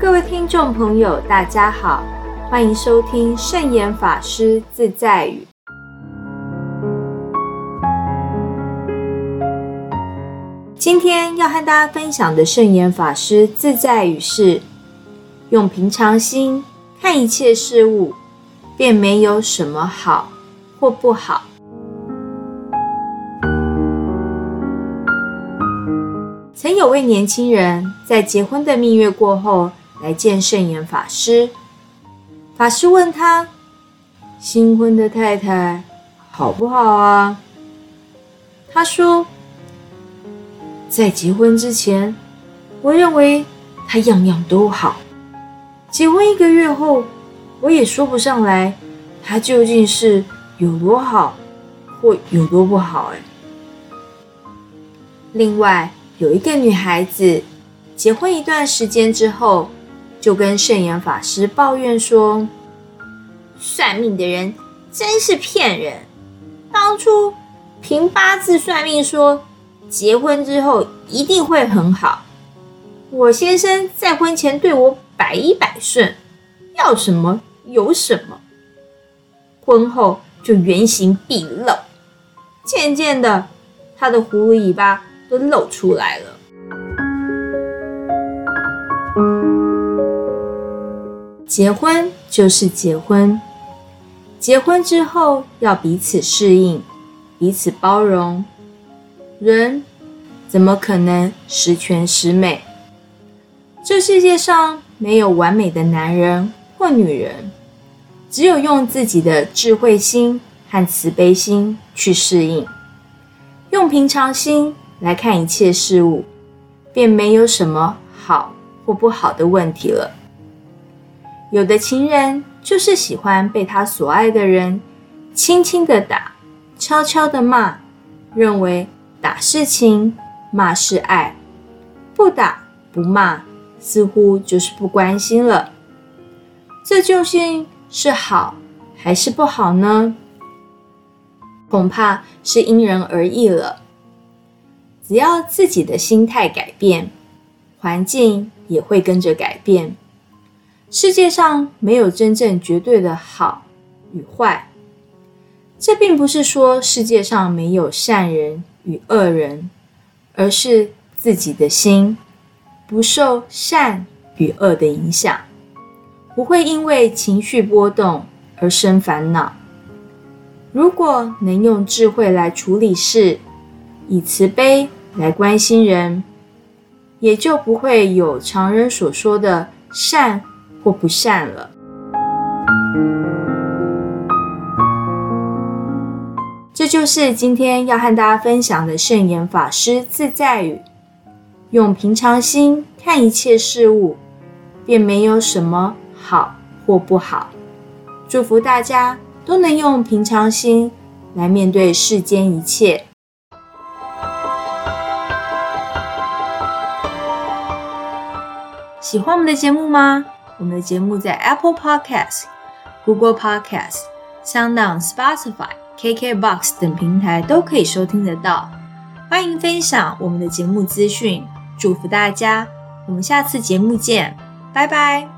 各位听众朋友，大家好，欢迎收听圣严法师自在语。今天要和大家分享的圣严法师自在语是：用平常心看一切事物，便没有什么好或不好。曾有位年轻人在结婚的蜜月过后。来见圣严法师，法师问他：“新婚的太太好不好啊？”他说：“在结婚之前，我认为她样样都好。结婚一个月后，我也说不上来她究竟是有多好或有多不好。”哎，另外有一个女孩子，结婚一段时间之后。就跟圣严法师抱怨说：“算命的人真是骗人！当初凭八字算命说，结婚之后一定会很好。我先生在婚前对我百依百顺，要什么有什么。婚后就原形毕露，渐渐的，他的葫芦尾巴都露出来了。”结婚就是结婚，结婚之后要彼此适应，彼此包容。人怎么可能十全十美？这世界上没有完美的男人或女人，只有用自己的智慧心和慈悲心去适应，用平常心来看一切事物，便没有什么好或不好的问题了。有的情人就是喜欢被他所爱的人轻轻的打，悄悄的骂，认为打是情，骂是爱，不打不骂，似乎就是不关心了。这究竟是好还是不好呢？恐怕是因人而异了。只要自己的心态改变，环境也会跟着改变。世界上没有真正绝对的好与坏，这并不是说世界上没有善人与恶人，而是自己的心不受善与恶的影响，不会因为情绪波动而生烦恼。如果能用智慧来处理事，以慈悲来关心人，也就不会有常人所说的善。或不善了。这就是今天要和大家分享的圣严法师自在语：用平常心看一切事物，便没有什么好或不好。祝福大家都能用平常心来面对世间一切。喜欢我们的节目吗？我们的节目在 Apple Podcast、Google Podcast、SoundOn、Spotify、KKBox 等平台都可以收听得到。欢迎分享我们的节目资讯，祝福大家！我们下次节目见，拜拜。